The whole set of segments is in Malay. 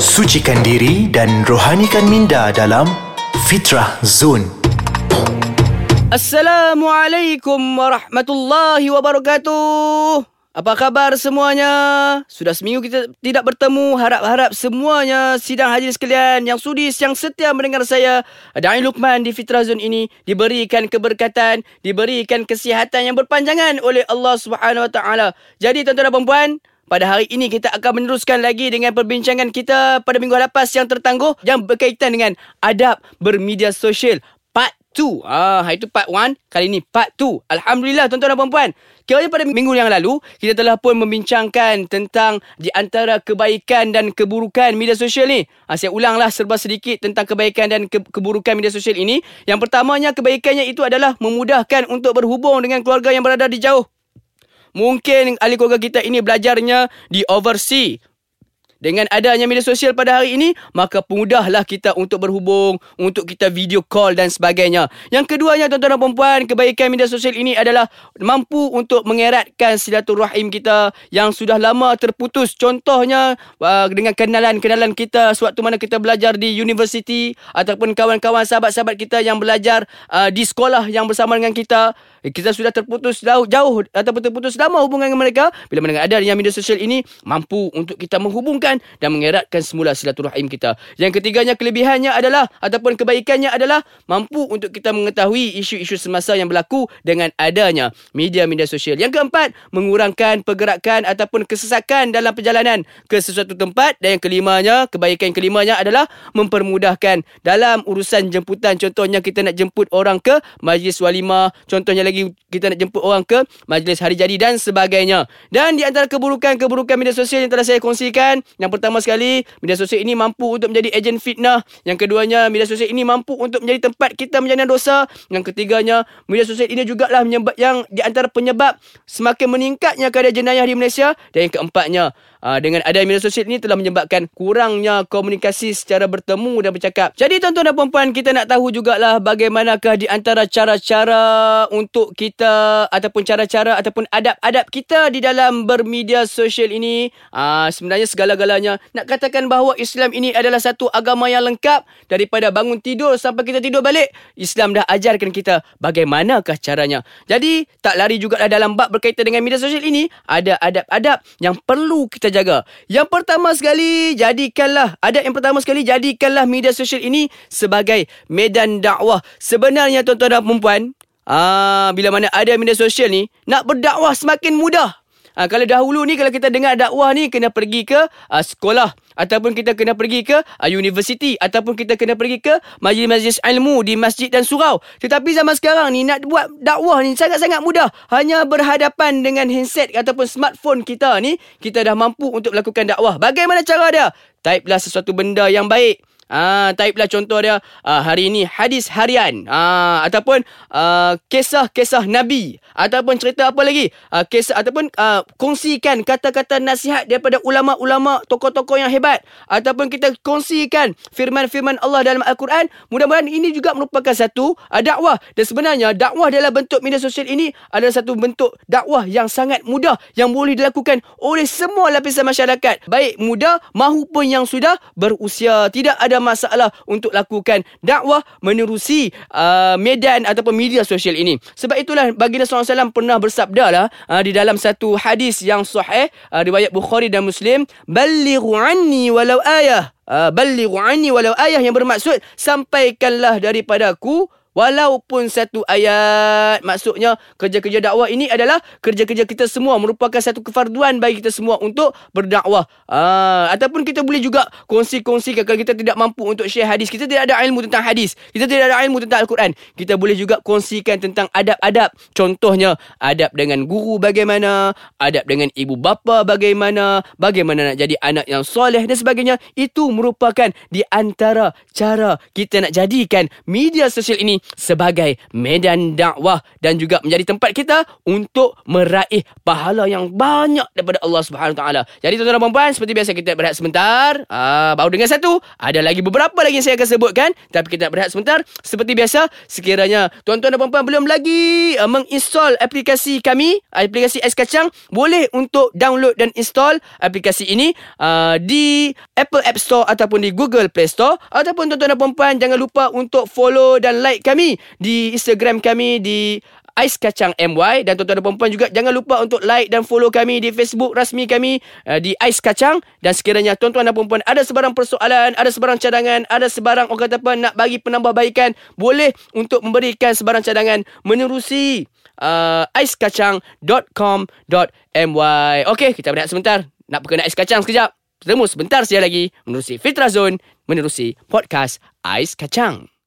Sucikan diri dan rohanikan minda dalam Fitrah Zone. Assalamualaikum warahmatullahi wabarakatuh. Apa khabar semuanya? Sudah seminggu kita tidak bertemu. Harap-harap semuanya sidang haji sekalian yang sudis, yang setia mendengar saya. Da'i Luqman di Fitrah Zone ini diberikan keberkatan, diberikan kesihatan yang berpanjangan oleh Allah Subhanahu Wa Taala. Jadi tuan-tuan dan puan pada hari ini kita akan meneruskan lagi dengan perbincangan kita pada minggu lepas yang tertangguh yang berkaitan dengan adab bermedia sosial. Part 2. Ah, itu part 1. Kali ini part 2. Alhamdulillah tuan-tuan dan puan-puan. Kiranya pada minggu yang lalu kita telah pun membincangkan tentang di antara kebaikan dan keburukan media sosial ni. Ha, saya ulanglah serba sedikit tentang kebaikan dan ke- keburukan media sosial ini. Yang pertamanya kebaikannya itu adalah memudahkan untuk berhubung dengan keluarga yang berada di jauh. Mungkin ahli keluarga kita ini belajarnya di overseas. Dengan adanya media sosial pada hari ini, maka mudahlah kita untuk berhubung, untuk kita video call dan sebagainya. Yang keduanya, tuan-tuan dan puan kebaikan media sosial ini adalah mampu untuk mengeratkan silaturahim kita yang sudah lama terputus. Contohnya, uh, dengan kenalan-kenalan kita sewaktu mana kita belajar di universiti ataupun kawan-kawan sahabat-sahabat kita yang belajar uh, di sekolah yang bersama dengan kita. Kita sudah terputus jauh, jauh ataupun terputus lama hubungan dengan mereka. Bila mendengar ada yang media sosial ini, mampu untuk kita menghubungkan dan mengeratkan semula silaturahim kita. Yang ketiganya kelebihannya adalah ataupun kebaikannya adalah mampu untuk kita mengetahui isu-isu semasa yang berlaku dengan adanya media-media sosial. Yang keempat, mengurangkan pergerakan ataupun kesesakan dalam perjalanan ke sesuatu tempat dan yang kelimanya, kebaikan kelimanya adalah mempermudahkan dalam urusan jemputan. Contohnya kita nak jemput orang ke majlis walimah, contohnya lagi kita nak jemput orang ke majlis hari jadi dan sebagainya. Dan di antara keburukan-keburukan media sosial yang telah saya kongsikan, yang pertama sekali, media sosial ini mampu untuk menjadi ejen fitnah. Yang keduanya, media sosial ini mampu untuk menjadi tempat kita menjana dosa. Yang ketiganya, media sosial ini jugalah menyebab yang di antara penyebab semakin meningkatnya kadar jenayah di Malaysia. Dan yang keempatnya, Uh, dengan adanya media sosial ini telah menyebabkan kurangnya komunikasi secara bertemu dan bercakap. Jadi tuan-tuan dan puan-puan, kita nak tahu jugalah bagaimanakah di antara cara-cara untuk kita ataupun cara-cara ataupun adab-adab kita di dalam bermedia sosial ini. Uh, sebenarnya segala-galanya nak katakan bahawa Islam ini adalah satu agama yang lengkap daripada bangun tidur sampai kita tidur balik. Islam dah ajarkan kita bagaimanakah caranya. Jadi tak lari jugalah dalam bab berkaitan dengan media sosial ini ada adab-adab yang perlu kita jaga. Yang pertama sekali, jadikanlah, adat yang pertama sekali, jadikanlah media sosial ini sebagai medan dakwah. Sebenarnya tuan-tuan dan perempuan, ah, bila mana ada media sosial ni, nak berdakwah semakin mudah. Ha, kalau dahulu ni kalau kita dengar dakwah ni kena pergi ke uh, sekolah ataupun kita kena pergi ke uh, universiti ataupun kita kena pergi ke majlis-majlis ilmu di masjid dan surau. Tetapi zaman sekarang ni nak buat dakwah ni sangat-sangat mudah. Hanya berhadapan dengan handset ataupun smartphone kita ni kita dah mampu untuk melakukan dakwah. Bagaimana cara dia? Typelah sesuatu benda yang baik. Ah, typelah contoh dia ah, hari ini hadis harian. Ah, ataupun ah, kisah-kisah nabi. Ataupun cerita apa lagi? Ah, kisah ataupun ah, kongsikan kata-kata nasihat daripada ulama-ulama tokoh-tokoh yang hebat. Ataupun kita kongsikan firman-firman Allah dalam al-Quran. Mudah-mudahan ini juga merupakan satu ah, dakwah. Dan sebenarnya dakwah dalam bentuk media sosial ini adalah satu bentuk dakwah yang sangat mudah yang boleh dilakukan oleh semua lapisan masyarakat. Baik muda mahupun yang sudah berusia. Tidak ada masalah untuk lakukan dakwah menerusi uh, medan ataupun media sosial ini. Sebab itulah baginda SAW pernah bersabda lah uh, di dalam satu hadis yang sahih uh, riwayat Bukhari dan Muslim, "Ballighu anni walau ayah." Uh, Ballighu anni walau ayah yang bermaksud sampaikanlah daripadaku Walaupun satu ayat Maksudnya kerja-kerja dakwah ini adalah Kerja-kerja kita semua Merupakan satu kefarduan bagi kita semua Untuk berdakwah. Aa, Ataupun kita boleh juga Kongsi-kongsi Kalau kita tidak mampu untuk share hadis. Kita tidak ada ilmu tentang hadis. Kita tidak ada ilmu tentang Al-Quran. Kita boleh juga kongsikan tentang adab-adab. Contohnya Adab dengan guru bagaimana Adab dengan ibu bapa bagaimana Bagaimana nak jadi anak yang soleh dan sebagainya. Itu merupakan di antara cara kita nak jadikan media sosial ini sebagai medan dakwah dan juga menjadi tempat kita untuk meraih pahala yang banyak daripada Allah Subhanahu taala. Jadi tuan-tuan dan puan seperti biasa kita berehat sebentar. Ah baru dengan satu, ada lagi beberapa lagi yang saya akan sebutkan tapi kita berehat sebentar. Seperti biasa, sekiranya tuan-tuan dan puan belum lagi uh, menginstall aplikasi kami, aplikasi Ais Kacang, boleh untuk download dan install aplikasi ini uh, di Apple App Store ataupun di Google Play Store ataupun tuan-tuan dan puan jangan lupa untuk follow dan like kami di Instagram kami di Ais Kacang MY dan tuan-tuan dan puan juga jangan lupa untuk like dan follow kami di Facebook rasmi kami uh, di Ais Kacang dan sekiranya tuan-tuan dan puan ada sebarang persoalan, ada sebarang cadangan, ada sebarang orang kata apa nak bagi penambahbaikan, boleh untuk memberikan sebarang cadangan menerusi uh, aiskacang.com.my. Okey, kita berehat sebentar. Nak perkenal ais kacang sekejap. Bertemu sebentar saja lagi menerusi Fitra Zone, menerusi podcast Ais Kacang.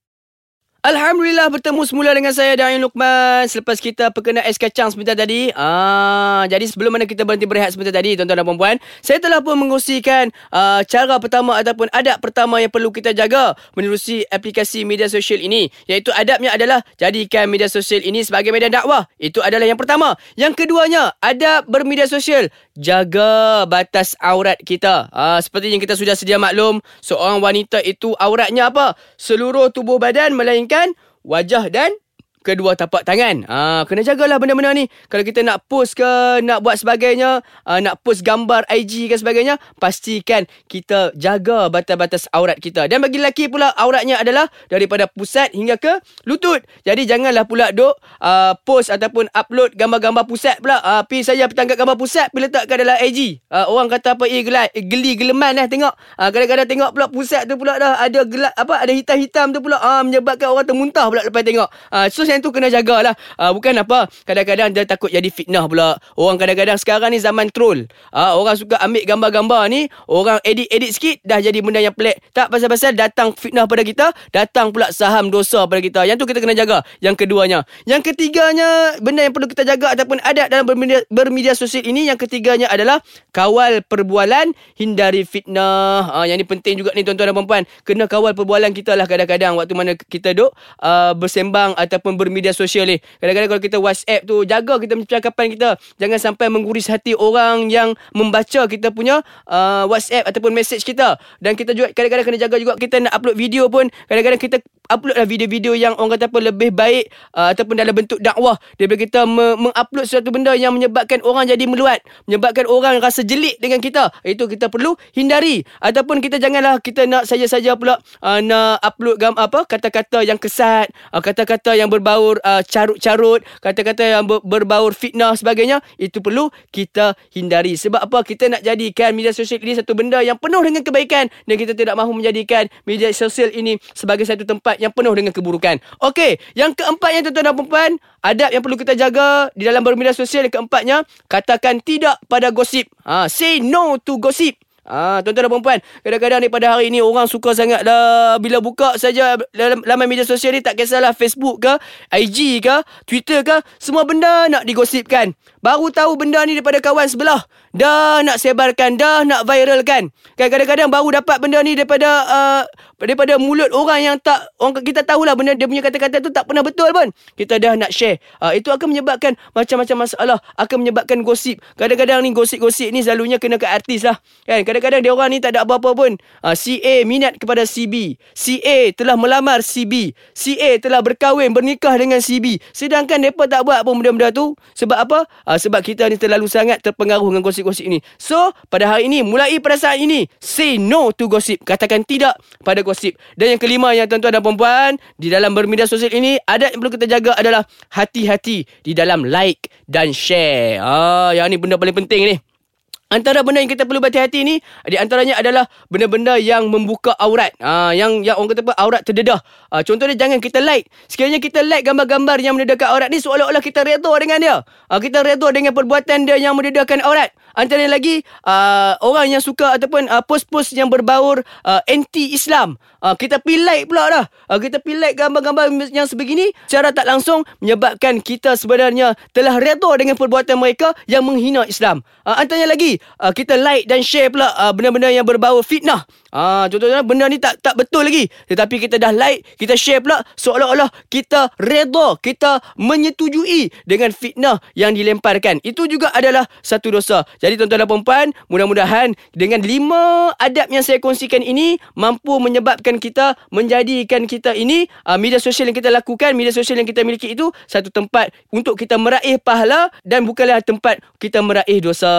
Alhamdulillah bertemu semula dengan saya Dain Lukman selepas kita perkenal ais kacang sebentar tadi. Ah, jadi sebelum mana kita berhenti berehat sebentar tadi tuan-tuan dan puan-puan, saya telah pun menguruskan uh, cara pertama ataupun adab pertama yang perlu kita jaga menerusi aplikasi media sosial ini, iaitu adabnya adalah jadikan media sosial ini sebagai medan dakwah. Itu adalah yang pertama. Yang keduanya, adab bermedia sosial, jaga batas aurat kita. Ah, seperti yang kita sudah sedia maklum, seorang wanita itu auratnya apa? Seluruh tubuh badan melainkan wajah dan kedua tapak tangan. Ah, kena jagalah benda-benda ni. Kalau kita nak post ke, nak buat sebagainya, ah, nak post gambar IG ke sebagainya, pastikan kita jaga batas-batas aurat kita. Dan bagi lelaki pula, auratnya adalah daripada pusat hingga ke lutut. Jadi janganlah pula duk ah, post ataupun upload gambar-gambar pusat pula. Ah, pi saya tangkap gambar pusat, pi letakkan dalam IG. Ah, orang kata apa, eh, gelai, eh, geli geleman lah tengok. Ah, kadang-kadang tengok pula pusat tu pula dah ada gelap, apa, ada hitam-hitam tu pula. Ah, menyebabkan orang termuntah pula lepas tengok. Ah, so, yang tu kena jagalah. Uh, bukan apa. Kadang-kadang dia takut jadi fitnah pula. Orang kadang-kadang sekarang ni zaman troll. Uh, orang suka ambil gambar-gambar ni. Orang edit-edit sikit dah jadi benda yang pelik. Tak pasal-pasal datang fitnah pada kita. Datang pula saham dosa pada kita. Yang tu kita kena jaga. Yang keduanya. Yang ketiganya benda yang perlu kita jaga ataupun ada dalam bermedia, bermedia sosial ini. Yang ketiganya adalah kawal perbualan hindari fitnah. Uh, yang ni penting juga ni tuan-tuan dan puan-puan. Kena kawal perbualan kita lah kadang-kadang waktu mana kita duk uh, bersembang ataupun bermedia sosial ni. Kadang-kadang kalau kita WhatsApp tu, jaga kita percakapan kita. Jangan sampai menguris hati orang yang membaca kita punya uh, WhatsApp ataupun message kita. Dan kita juga kadang-kadang kena jaga juga kita nak upload video pun. Kadang-kadang kita upload lah video-video yang orang kata apa lebih baik uh, ataupun dalam bentuk dakwah daripada kita me- mengupload sesuatu benda yang menyebabkan orang jadi meluat menyebabkan orang rasa jelik dengan kita itu kita perlu hindari ataupun kita janganlah kita nak saja-saja pula uh, nak upload gam apa kata-kata yang kesat uh, kata-kata yang berbaur uh, carut-carut kata-kata yang ber- berbaur fitnah sebagainya itu perlu kita hindari sebab apa kita nak jadikan media sosial ini satu benda yang penuh dengan kebaikan dan kita tidak mahu menjadikan media sosial ini sebagai satu tempat yang penuh dengan keburukan. Okey, yang keempatnya tuan-tuan dan puan, adab yang perlu kita jaga di dalam bermedia sosial yang keempatnya, katakan tidak pada gosip. Ha, say no to gossip. Ah, tuan-tuan dan puan kadang-kadang ni pada hari ni orang suka sangat lah bila buka saja dalam laman media sosial ni tak kisahlah Facebook ke, IG ke, Twitter ke, semua benda nak digosipkan. Baru tahu benda ni daripada kawan sebelah. Dah nak sebarkan, dah nak viralkan. Kan kadang-kadang baru dapat benda ni daripada uh, daripada mulut orang yang tak orang kita tahulah benda dia punya kata-kata tu tak pernah betul pun. Kita dah nak share. Uh, itu akan menyebabkan macam-macam masalah, akan menyebabkan gosip. Kadang-kadang ni gosip-gosip ni selalunya kena ke artis lah. Kan kadang-kadang dia orang ni tak ada apa-apa pun. Uh, si A minat kepada si B. Si A telah melamar si B. Si A telah berkahwin, bernikah dengan si B. Sedangkan mereka tak buat pun benda-benda tu. Sebab apa? Uh, sebab kita ni terlalu sangat terpengaruh dengan gosip-gosip ni. So, pada hari ini, mulai pada saat ini, say no to gossip. Katakan tidak pada gosip. Dan yang kelima yang tuan-tuan dan perempuan, di dalam bermedia sosial ini, ada yang perlu kita jaga adalah hati-hati di dalam like dan share. Ah, yang ni benda paling penting ni. Antara benda yang kita perlu berhati-hati ni di antaranya adalah benda-benda yang membuka aurat. Ha, yang yang orang kata apa aurat terdedah. Ha, contohnya jangan kita like. Sekiranya kita like gambar-gambar yang mendedahkan aurat ni seolah-olah kita redha dengan dia. Ha, kita redha dengan perbuatan dia yang mendedahkan aurat. Antaranya lagi uh, orang yang suka ataupun uh, post-post yang berbaur uh, anti-Islam. Uh, kita pilih like pula dah. Uh, kita pilih like gambar-gambar yang sebegini secara tak langsung menyebabkan kita sebenarnya telah redha dengan perbuatan mereka yang menghina Islam. Uh, antaranya lagi uh, kita like dan share pula uh, benda-benda yang berbau fitnah Ah, contohnya benda ni tak tak betul lagi. Tetapi kita dah like, kita share pula seolah-olah kita redha, kita menyetujui dengan fitnah yang dilemparkan. Itu juga adalah satu dosa. Jadi tuan-tuan dan puan mudah-mudahan dengan lima adab yang saya kongsikan ini mampu menyebabkan kita menjadikan kita ini uh, media sosial yang kita lakukan, media sosial yang kita miliki itu satu tempat untuk kita meraih pahala dan bukanlah tempat kita meraih dosa.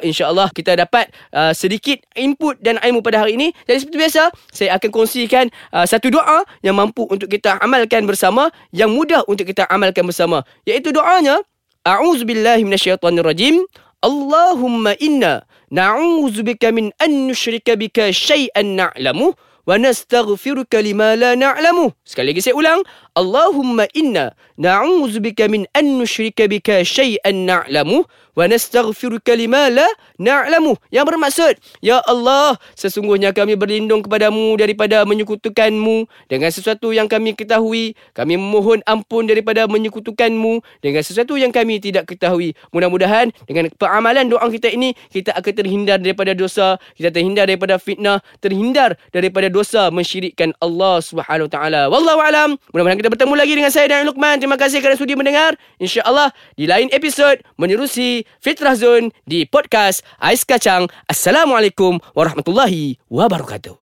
Insya-Allah kita dapat uh, sedikit input dan ilmu pada hari ini. Jadi seperti biasa, saya akan kongsikan uh, satu doa yang mampu untuk kita amalkan bersama, yang mudah untuk kita amalkan bersama. Iaitu doanya, A'udzubillahi minasyaitonirrajim. Allahumma inna na'udzubika min an nusyrika bika syai'an na'lamu wa nastaghfiruka lima la na'lamu. Sekali lagi saya ulang. Allahumma inna na'udzubika min an nusyrika bika syai'an na'lamu wa nastaghfiruka lima la na'lamu yang bermaksud ya Allah sesungguhnya kami berlindung kepadamu daripada menyekutukanmu dengan sesuatu yang kami ketahui kami memohon ampun daripada menyekutukanmu dengan sesuatu yang kami tidak ketahui mudah-mudahan dengan peramalan doa kita ini kita akan terhindar daripada dosa kita terhindar daripada fitnah terhindar daripada dosa mensyirikkan Allah Subhanahu taala wallahu alam mudah-mudahan kita bertemu lagi dengan saya dan Luqman terima kasih kerana sudi mendengar insyaallah di lain episod menerusi Fitrah Zone di podcast Ais Kacang. Assalamualaikum warahmatullahi wabarakatuh.